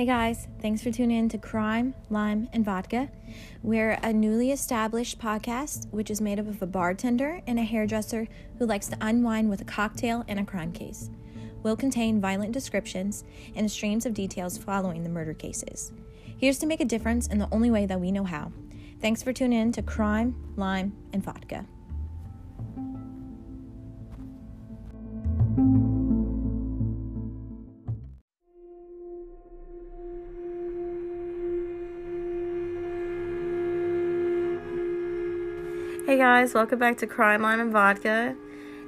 Hey guys, thanks for tuning in to Crime, Lime, and Vodka. We're a newly established podcast which is made up of a bartender and a hairdresser who likes to unwind with a cocktail and a crime case. Will contain violent descriptions and streams of details following the murder cases. Here's to make a difference in the only way that we know how. Thanks for tuning in to Crime, Lime, and Vodka. Hey guys, welcome back to Crime Lime and Vodka.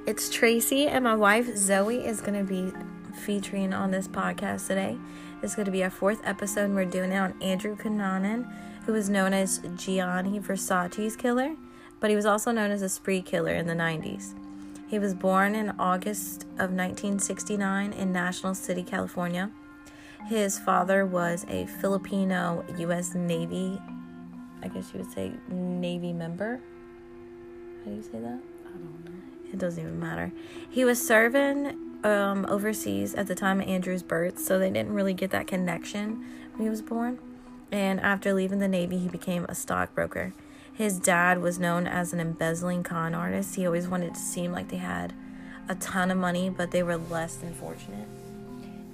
It's Tracy and my wife Zoe is going to be featuring on this podcast today. It's going to be our fourth episode. We're doing it on Andrew Cunanan, who is known as Gianni Versace's killer, but he was also known as a spree killer in the 90s. He was born in August of 1969 in National City, California. His father was a Filipino U.S. Navy, I guess you would say, Navy member. How do you say that? I don't know. It doesn't even matter. He was serving um, overseas at the time of Andrew's birth, so they didn't really get that connection when he was born. And after leaving the Navy, he became a stockbroker. His dad was known as an embezzling con artist. He always wanted to seem like they had a ton of money, but they were less than fortunate.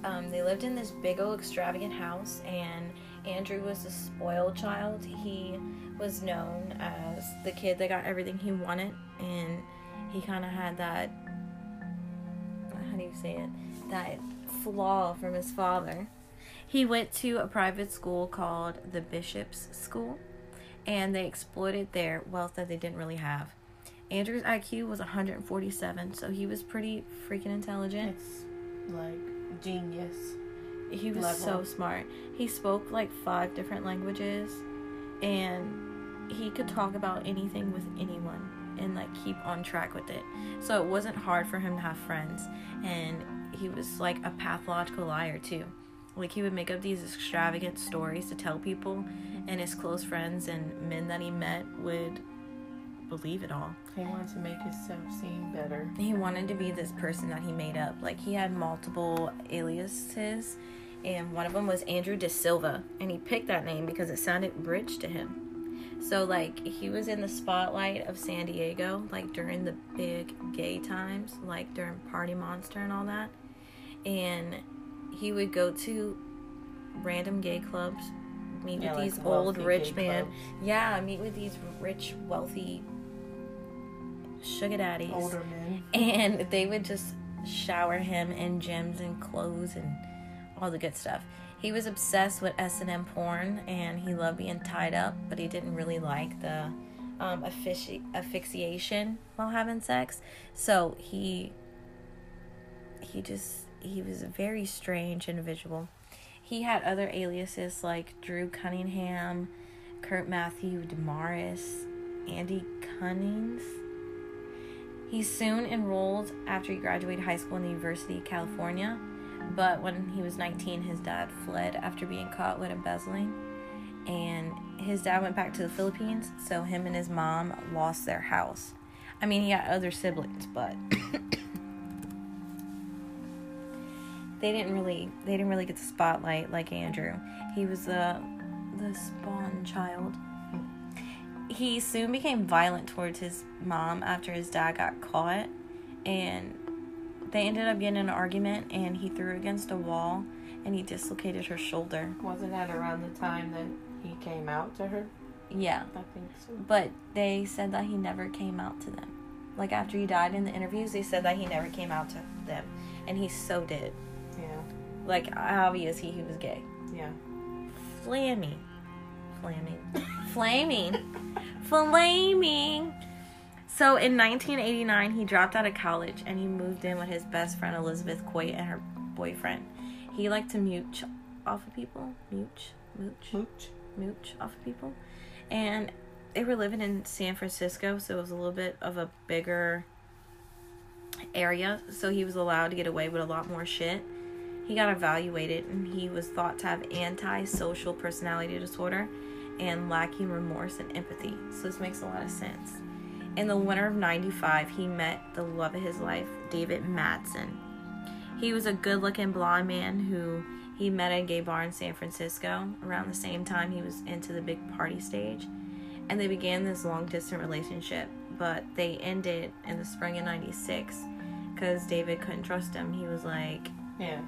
Um, they lived in this big old extravagant house, and Andrew was a spoiled child. He was known as the kid that got everything he wanted, and he kind of had that how do you say it? That flaw from his father. He went to a private school called the Bishop's School, and they exploited their wealth that they didn't really have. Andrew's IQ was 147, so he was pretty freaking intelligent. It's like genius. He was level. so smart. He spoke like five different languages and he could talk about anything with anyone and like keep on track with it. So it wasn't hard for him to have friends and he was like a pathological liar too. Like he would make up these extravagant stories to tell people and his close friends and men that he met would believe it all. He wanted to make himself seem better. he wanted to be this person that he made up. Like he had multiple aliases, and one of them was Andrew De Silva, and he picked that name because it sounded rich to him. So like he was in the spotlight of San Diego, like during the big gay times, like during Party Monster and all that, and he would go to random gay clubs, meet Yeah, with like these old rich clubs. Yeah, meet with these rich, wealthy sugar daddies Older men. and they would just shower him in gems and clothes and all the good stuff. He was obsessed with S and M porn, and he loved being tied up, but he didn't really like the um, asphyxi- asphyxiation while having sex. So he he just he was a very strange individual. He had other aliases like Drew Cunningham, Kurt Matthew Damaris, Andy Cunnings. He soon enrolled after he graduated high school in the University of California, but when he was 19, his dad fled after being caught with embezzling. And his dad went back to the Philippines, so him and his mom lost their house. I mean, he had other siblings, but they didn't really they didn't really get the spotlight like Andrew. He was the the spawn child he soon became violent towards his mom after his dad got caught and they ended up getting in an argument and he threw against a wall and he dislocated her shoulder Wasn't that around the time that he came out to her? yeah I think so. but they said that he never came out to them like after he died in the interviews they said that he never came out to them and he so did Yeah. like obvious he, he was gay Yeah. flaming flaming flaming flaming. So in 1989 he dropped out of college and he moved in with his best friend elizabeth coit and her boyfriend. He liked to mooch off of people. Mooch? Mooch? Mooch. mooch off of people. And they were living in san francisco so it was a little bit of a bigger area. So he was allowed to get away with a lot more shit. He got evaluated and he was thought to have antisocial personality disorder and lacking remorse and empathy. So this makes a lot of sense. In the winter of 95, he met the love of his life, David Madsen. He was a good looking blonde man who he met at a gay bar in San Francisco around the same time he was into the big party stage. And they began this long distance relationship, but they ended in the spring of 96 because David couldn't trust him. He was like, Yeah.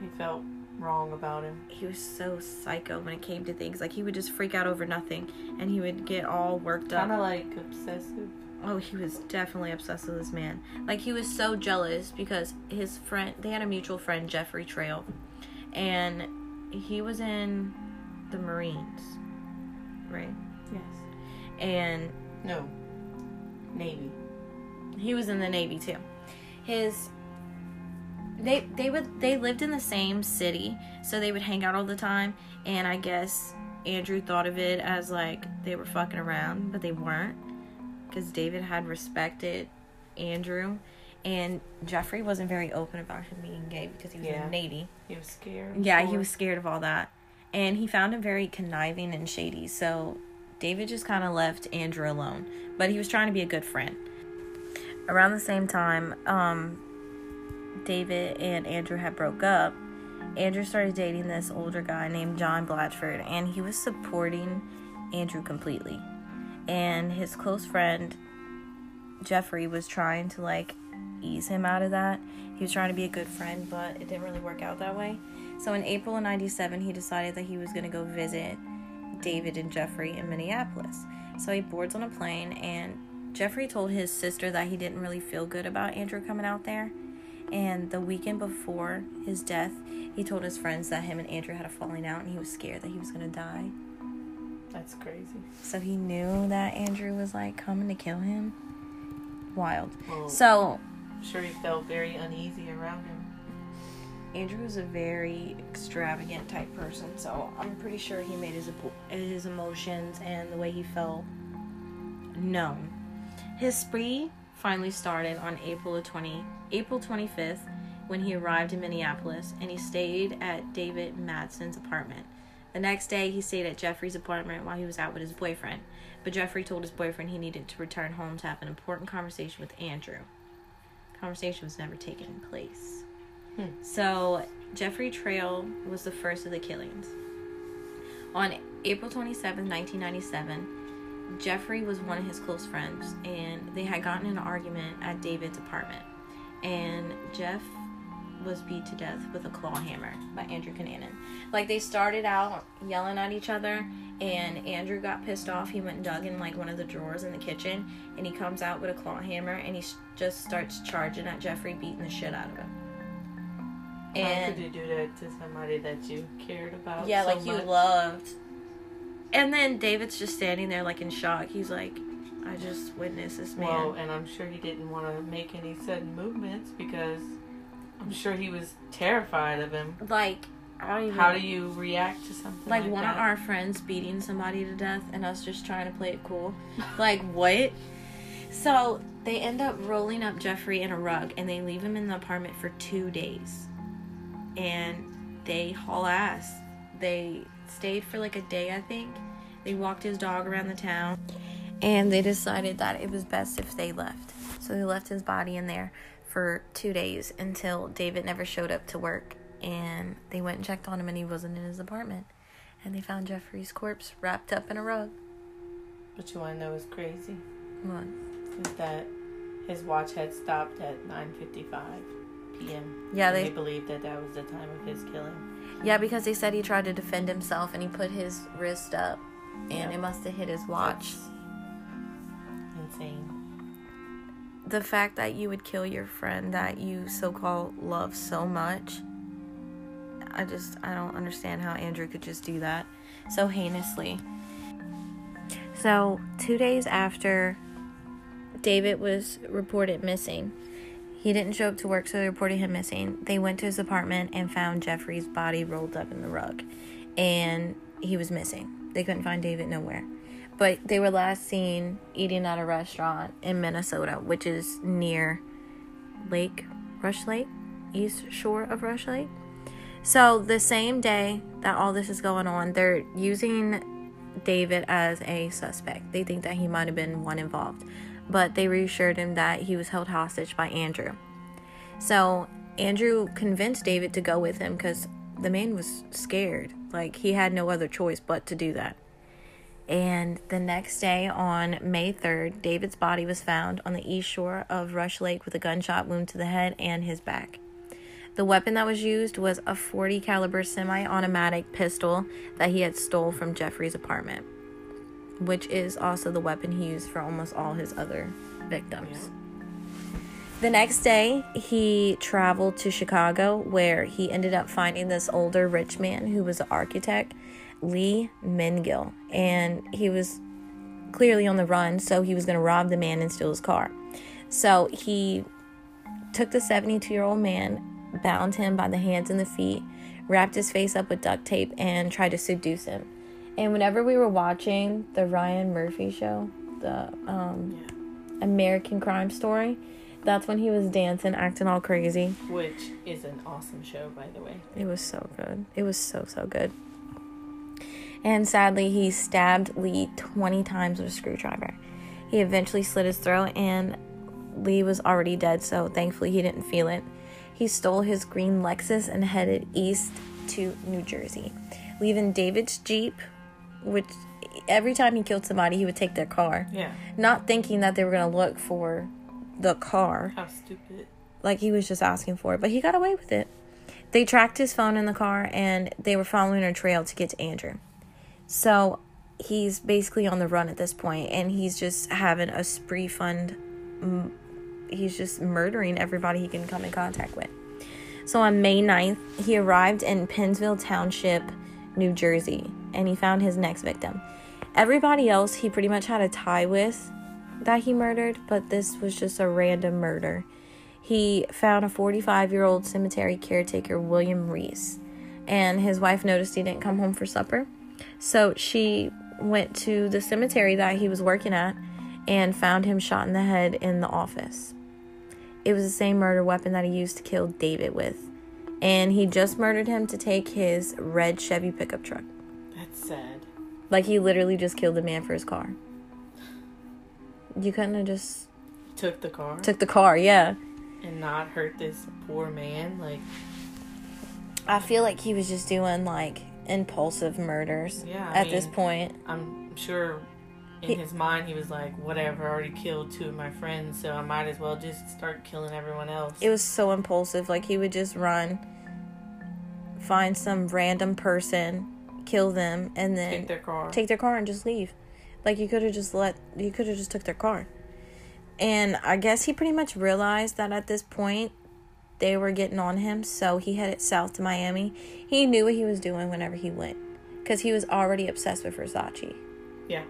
He felt wrong about him. he was so psycho when it came to things. Like, he would just freak out over nothing and he would get all worked up. Kind of like obsessive. Oh, he was definitely obsessed with this man. Like he was so jealous because his friend they had a mutual friend, Jeffrey Trail. And he was in the Marines. Right? Yes. And No. Navy. he was in the Navy too. His they they would they lived in the same city, so they would hang out all the time and I guess Andrew thought of it as like they were fucking around, but they weren't because David had respected Andrew and Jeffrey wasn't very open about him being gay because he was in Yeah. the Navy. He was scared. Yeah, he was scared of all that. And he found him very conniving and shady. So David just kind of left Andrew alone. But he was trying to be a good friend. Around the same time, um, David and Andrew had broke up. Andrew started dating this older guy named John Blatchford, and he was supporting Andrew completely. And his close friend Jeffrey was trying to like ease him out of that. He was trying to be a good friend, but it didn't really work out that way. So in April of 97, he decided that he was going to go visit David and Jeffrey in Minneapolis. So he boards on a plane, and Jeffrey told his sister that he didn't really feel good about Andrew coming out there. And the weekend before his death, he told his friends that him and Andrew had a falling out, and he was scared that he was going to die. That's crazy. So he knew that Andrew was like coming to kill him. Wild. Well, So I'm sure he felt very uneasy around him. Andrew was a very extravagant type person, so I'm pretty sure he made his his emotions and the way he felt known. His spree finally started on April of 20 April 25th when he arrived in Minneapolis and he stayed at David Madsen's apartment. The next day he stayed at Jeffrey's apartment while he was out with his boyfriend, but Jeffrey told his boyfriend he needed to return home to have an important conversation with Andrew. Conversation was never taken place. Hmm. So, Jeffrey Trail was the first of the killings. On April 27, 1997, Jeffrey was one of his close friends, and they had gotten in an argument at David's apartment. And Jeff was beat to death with a claw hammer by Andrew Cunanan. Like, they started out yelling at each other, and Andrew got pissed off. He went and dug in, like, one of the drawers in the kitchen, and he comes out with a claw hammer, and he s- just starts charging at Jeffrey, beating the shit out of him. How And could you do that to somebody that you cared about? yeah, so like you loved. And then David's just standing there like in shock. He's like, I just witnessed this man. Well, and I'm sure he didn't want to make any sudden movements because I'm sure he was terrified of him. like, I don't even How do you react to something like like, one that? of our friends beating somebody to death and us just trying to play it cool. like what? So they end up rolling up Jeffrey in a rug and they leave him in the apartment for two days. And they haul ass. They stayed for like a day, I think. They walked his dog around the town. And they decided that it was best if they left. So they left his body in there for two days until David never showed up to work. And they went and checked on him and he wasn't in his apartment. And they found Jeffrey's corpse wrapped up in a rug. What you want to know is crazy What? is that his watch had stopped at 9:55 p.m. Yeah, they- they believed that that was the time of his killing. Yeah, because they said he tried to defend himself and he put his wrist up and Yeah. it must have hit his watch. That's insane. The fact that you would kill your friend that you so called love so much, I just, I don't understand how Andrew could just do that so heinously. So, two days after David was reported missing, he didn't show up to work, so they reported him missing. They went to his apartment and found Jeffrey's body rolled up in the rug, and he was missing. They couldn't find David nowhere. But they were last seen eating at a restaurant in Minnesota, which is near Lake Rush Lake, east shore of Rush Lake. So the same day that all this is going on, they're using David as a suspect. They think that he might have been one involved, but they reassured him that he was held hostage by Andrew. So Andrew convinced David to go with him because the man was scared. Like he had no other choice but to do that. And the next day, on May 3rd, David's body was found on the east shore of Rush Lake with a gunshot wound to the head and his back. The weapon that was used was a 40 caliber semi-automatic pistol that he had stole from Jeffrey's apartment, which is also the weapon he used for almost all his other victims. The next day, he traveled to Chicago where he ended up finding this older rich man who was an architect Lee Miglin, and he was clearly on the run, so he was going to rob the man and steal his car. So he took the 72 year old man, bound him by the hands and the feet, wrapped his face up with duct tape, and tried to seduce him. And whenever we were watching the Ryan Murphy show, the um, Yeah. American Crime Story, that's when he was dancing, acting all crazy. Which is an awesome show, by the way. It was so good. It was so, so good. And sadly, he stabbed Lee 20 times with a screwdriver. He eventually slit his throat, and Lee was already dead, so thankfully he didn't feel it. He stole his green Lexus and headed east to New Jersey, leaving David's Jeep, which every time he killed somebody, he would take their car, Yeah. not thinking that they were going to look for the car How stupid. like he was just asking for it, but he got away with it. They tracked his phone in the car and they were following a trail to get to Andrew. So he's basically on the run at this point and he's just having a spree fund. He's just murdering everybody he can come in contact with. So on May 9th, he arrived in Pennsville Township, New Jersey, and he found his next victim. Everybody else he pretty much had a tie with that he murdered, but this was just a random murder. He found a 45 year old cemetery caretaker, William Reese, and his wife noticed he didn't come home for supper. So she went to the cemetery that he was working at and found him shot in the head in the office. It was the same murder weapon that he used to kill David with. And he just murdered him to take his red Chevy pickup truck. That's sad. Like he literally just killed the man for his car. You couldn't have just Took the car took the car, yeah. and not hurt this poor man. Like, I feel like he was just doing like impulsive murders Yeah, I at this point. I'm sure in He- his mind he was like, whatever, I already killed two of my friends, so I might as well just start killing everyone else. It was so impulsive. Like he would just run, find some random person, kill them, and then Take their car. take their car and just leave. Like you could have just let you could have just took their car. And I guess he pretty much realized that at this point they were getting on him, so he headed south to Miami. He knew what he was doing whenever he went cuz he was already obsessed with Versace. yeah.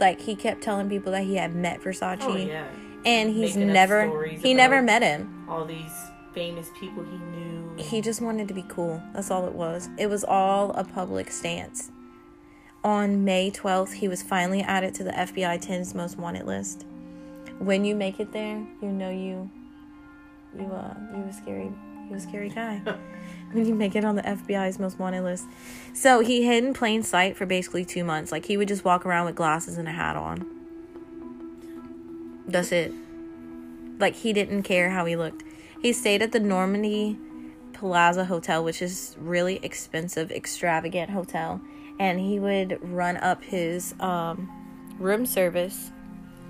Like he kept telling people that he had met Versace Oh, yeah. and he's Making never he never met him. All these famous people he knew. He just wanted to be cool. That's all it was. It was all a public stance. On May 12th, he was finally added to the FBI 10's most wanted list. When you make it there, you know you you uh you a scary you a scary guy. when you make it on the FBI's most wanted list. So he hid in plain sight for basically 2 months. Like he would just walk around with glasses and a hat on. That's it. Like he didn't care how he looked. He stayed at the Normandy Plaza Hotel, which is really expensive, extravagant hotel, and he would run up his um, room service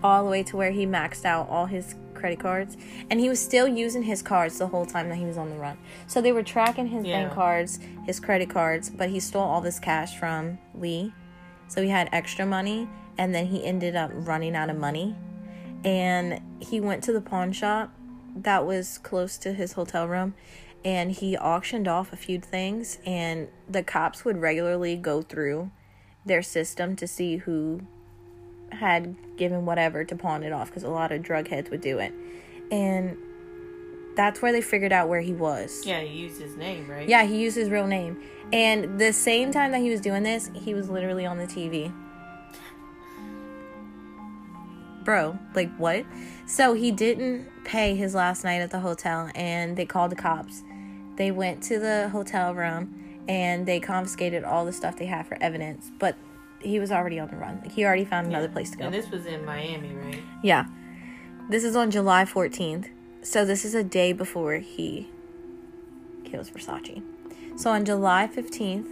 all the way to where he maxed out all his credit cards, and he was still using his cards the whole time that he was on the run. So they were tracking his bank cards, his credit cards, but he stole all this cash from Lee, so he had extra money, and then he ended up running out of money. And he went to the pawn shop that was close to his hotel room and he auctioned off a few things and the cops would regularly go through their system to see who had given whatever to pawn it off because a lot of drug heads would do it and that's where they figured out where he was Yeah, he used his name, right? yeah he used his real name and the same time that he was doing this he was literally on the tv bro, like what? So he didn't pay his last night at the hotel and they called the cops. They went to the hotel room and they confiscated all the stuff they had for evidence, but he was already on the run. Like he already found another place to go. And this was in Miami, right? Yeah. This is on July 14th. So this is a day before he kills Versace. So on July 15th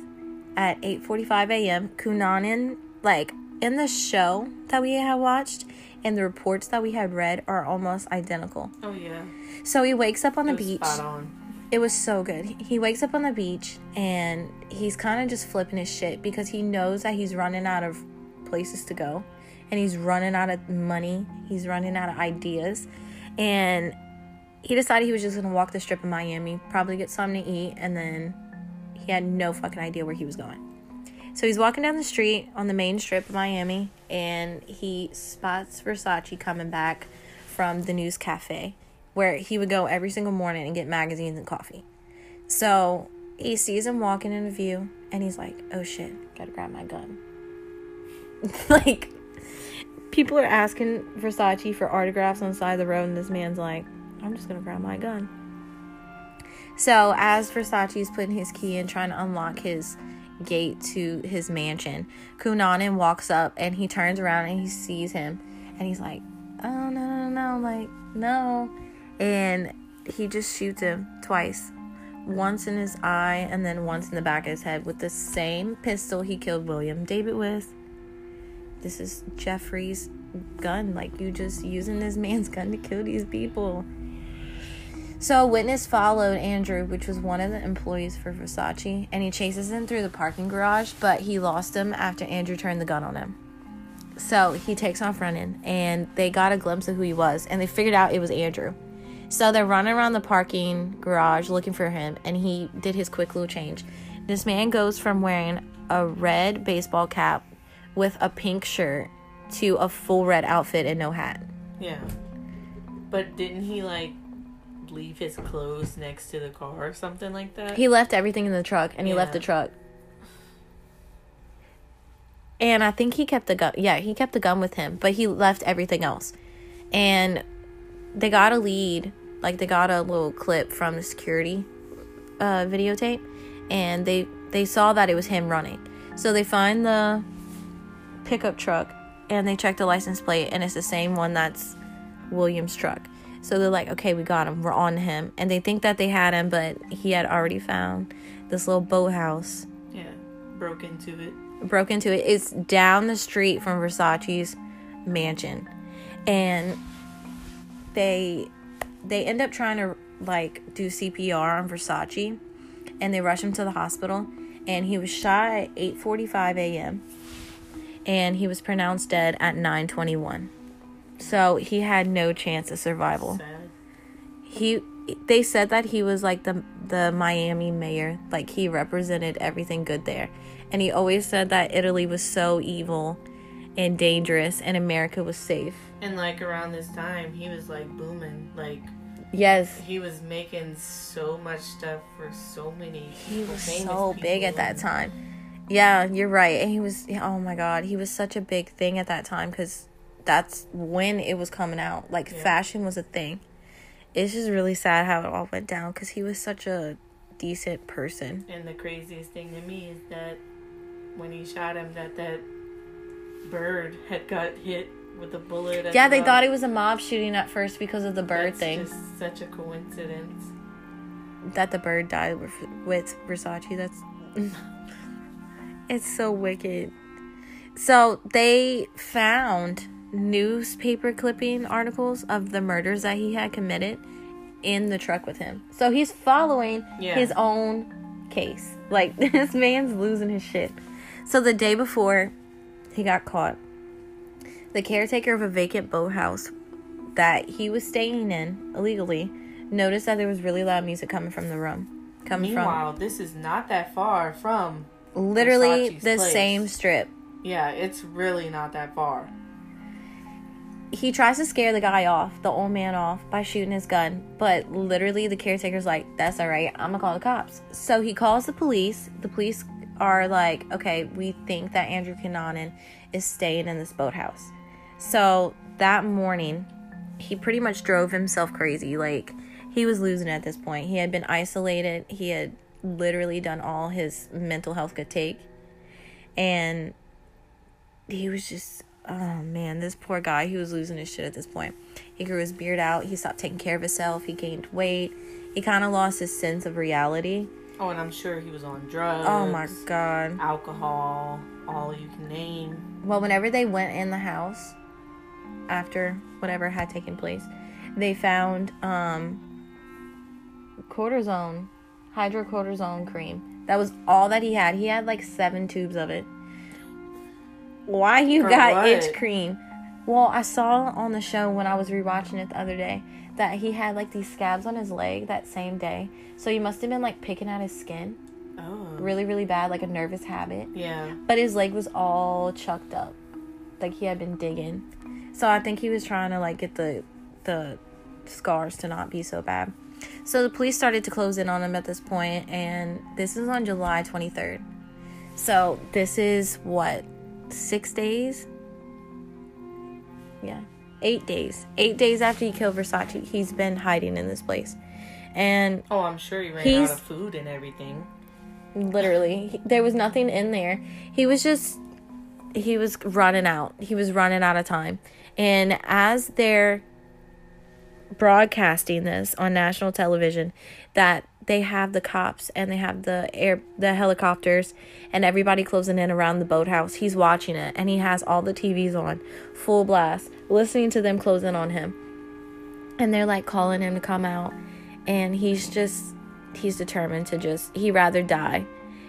at 8:45 a.m., Cunanan, like in the show that we had watched and the reports that we had read are almost identical. Oh yeah. So he wakes up on the It was beach. Spot on. It was so good. He wakes up on the beach and he's kind of just flipping his shit because he knows that he's running out of places to go and he's running out of money. He's running out of ideas. And he decided he was just going to walk the strip in Miami, probably get something to eat, and then he had no fucking idea where he was going. So he's walking down the street on the main strip of Miami and he spots Versace coming back from the news cafe where he would go every single morning and get magazines and coffee. So he sees him walking in view and he's like, oh shit, gotta grab my gun. like, people are asking Versace for autographs on the side of the road, and this man's like, I'm just gonna grab my gun. So as Versace's putting his key in, trying to unlock his gate to his mansion, Cunanan walks up and he turns around and he sees him and he's like, Oh no no no like no and he just shoots him twice. Once in his eye and then once in the back of his head with the same pistol he killed William David with. This is Jeffrey's gun. Like you just using this man's gun to kill these people. So a witness followed Andrew, which was one of the employees for Versace, and he chases him through the parking garage, but he lost him after Andrew turned the gun on him. So he takes off running, and they got a glimpse of who he was, and they figured out it was Andrew. So they're running around the parking garage looking for him, and he did his quick little change. This man goes from wearing a red baseball cap with a pink shirt to a full red outfit and no hat. Yeah. But didn't he like leave his clothes next to the car or something like that? He left everything in the truck and he left the truck. And I think he kept the gun. Yeah, he kept the gun with him, but he left everything else. And they got a lead, like they got a little clip from the security uh, videotape, and they they saw that it was him running. So they find the pickup truck and they check the license plate, and it's the same one that's William's truck. So they're like, okay, we got him. We're on him. And they think that they had him, but he had already found this little boathouse, yeah. Broke into it. broke into it. It's down the street from Versace's mansion. And they they end up trying to like do CPR on Versace and they rush him to the hospital and he was shot at 8:45 a.m. and he was pronounced dead at 9:21. So he had no chance of survival. Sad. he they said that he was like the the Miami mayor like he represented everything good there and he always said that Italy was so evil and dangerous and America was safe And like around this time, he was like booming. Like yes he was making so much stuff for so many. he was so big at that time yeah you're right and he was oh my god he was such a big thing at that time because that's when it was coming out like Yeah. fashion was a thing it's just really sad how it all went down because he was such a decent person And the craziest thing to me is that when he shot him, that that bird had got hit with a bullet. Yeah, they thought it was a mob shooting at first because of the bird That's thing. Just such a coincidence. That the bird died with, with Versace. That's it's so wicked. So they found newspaper clipping articles of the murders that he had committed in the truck with him. So he's following Yeah. his own case. Like this man's losing his shit. So the day before he got caught, the caretaker of a vacant boathouse that he was staying in illegally noticed that there was really loud music coming from the room. Coming from Meanwhile, this is not that far from. from literally Versace's the place. same strip. Yeah, it's really not that far. He tries to scare the guy off, the old man off, by shooting his gun. But literally, the caretaker's like, That's alright, I'm gonna call the cops. So he calls the police. The police are like, Okay, we think that Andrew Cunanan is staying in this boathouse. So that morning, he pretty much drove himself crazy. Like, he was losing at this point. He had been isolated, he had literally done all his mental health could take. And he was just oh man this poor guy he was losing his shit at this point he grew his beard out he stopped taking care of himself he gained weight he kind of lost his sense of reality Oh, and I'm sure he was on drugs. Oh my god. Alcohol, all you can name. Well, whenever they went in the house after whatever had taken place, they found um cortisone, hydrocortisone cream. That was all that he had. He had like seven tubes of it. Why you For got what? itch cream? Well, I saw on the show when I was rewatching it the other day that he had like these scabs on his leg that same day. So he must have been like picking at his skin Oh. really, really bad, like a nervous habit. Yeah. But his leg was all chucked up, like he had been digging. So I think he was trying to like get the the scars to not be so bad. So the police started to close in on him at this point, and this is on July 23rd. So this is what six days? Yeah, eight days. Eight days after he killed Versace, he's been hiding in this place, and Oh, I'm sure he ran out of food and everything. literally. He- there was nothing in there. He was just he was running out. He was running out of time. And as they're broadcasting this on national television that they have the cops and they have the air the helicopters and everybody closing in around the boathouse. He's watching it and he has all the TVs on full blast listening to them close in on him. And they're like calling him to come out and he's just he's determined to just he rather die.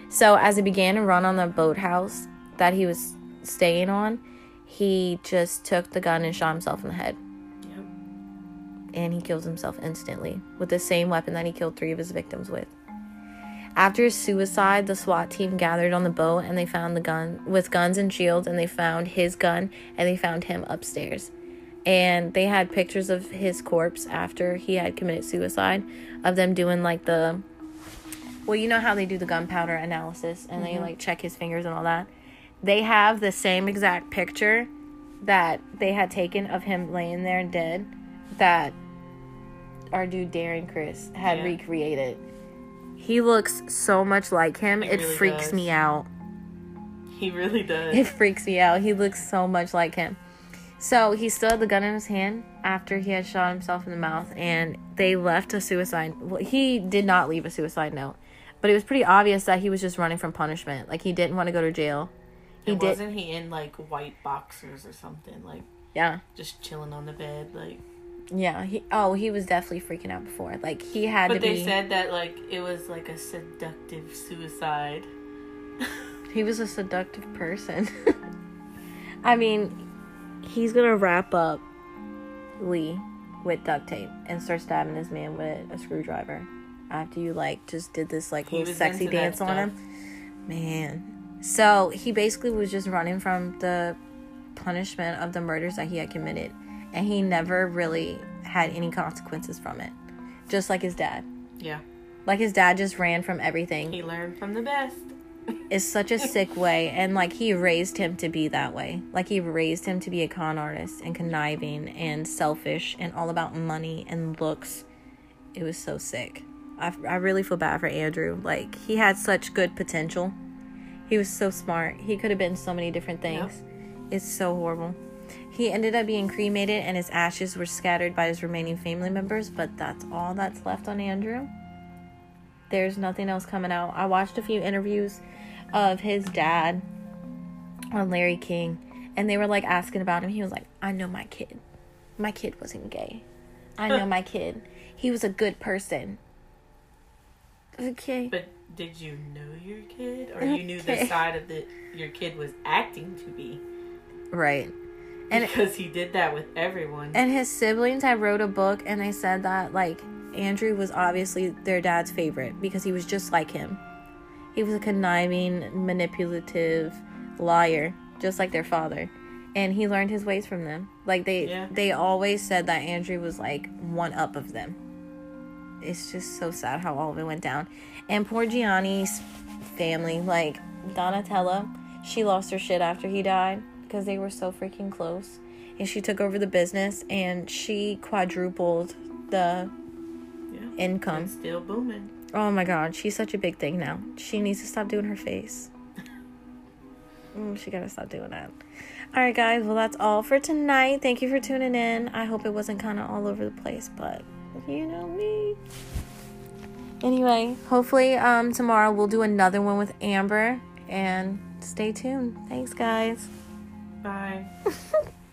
So as he began to run on the boathouse that he was staying on he just took the gun and shot himself in the head. And he kills himself instantly with the same weapon that he killed three of his victims with. After his suicide, the SWAT team gathered on the boat and they found the gun with guns and shields and they found his gun and they found him upstairs. And they had pictures of his corpse after he had committed suicide of them doing like the well, you know how they do the gunpowder analysis and they mm-hmm. like check his fingers and all that. They have the same exact picture that they had taken of him laying there dead that our dude Darren Criss had Yeah. recreated. He looks so much like him. He it really freaks does. me out. He really does. It freaks me out. He looks so much like him. So he still had the gun in his hand after he had shot himself in the mouth, and they left a suicide. Well, he did not leave a suicide note, but it was pretty obvious that he was just running from punishment. Like he didn't want to go to jail. He And did. Wasn't he in like white boxers or something? Like Yeah, just chilling on the bed, like. Yeah. He oh, he was definitely freaking out before. Like he had But to they be. said that like it was like a seductive suicide. He was a seductive person. I mean, he's gonna wrap up Lee with duct tape and start stabbing this man with a screwdriver after you like just did this like He little sexy dance on him. Man. So he basically was just running from the punishment of the murders that he had committed. And he never really had any consequences from it. Just like his dad. Yeah, Like his dad just ran from everything. He learned from the best. it's such a sick way and like he raised him to be that way. Like he raised him to be a con artist and conniving and selfish and all about money and looks. It was so sick. I, I really feel bad for andrew. Like he had such good potential. He was so smart. He could have been so many different things. It's so horrible he ended up being cremated and his ashes were scattered by his remaining family members but that's all that's left on andrew there's nothing else coming out. I watched a few interviews of his dad on Larry King, and they were like asking about him. He was like, I know my kid. My kid wasn't gay. I know my kid. He was a good person. Okay. But did you know your kid, or you knew Okay. the side of the your kid was acting to be? Right. And Because he did that with everyone. and his siblings had wrote a book and they said that like Andrew was obviously their dad's favorite because he was just like him. He was a conniving, manipulative liar, just like their father. And he learned his ways from them. Like they Yeah. they always said that Andrew was like one up of them. It's just so sad how all of it went down. And poor Gianni's family, like Donatella, she lost her shit after he died because they were so freaking close. And she took over the business and she quadrupled the yeah. income. Still booming. Oh my god, she's such a big thing now. She needs to stop doing her face. Mm, she gotta stop doing that. Alright, guys, well, that's all for tonight. Thank you for tuning in. I hope it wasn't kind of all over the place, but you know me. Anyway, hopefully um tomorrow we'll do another one with Amber and stay tuned. Thanks guys. Bye.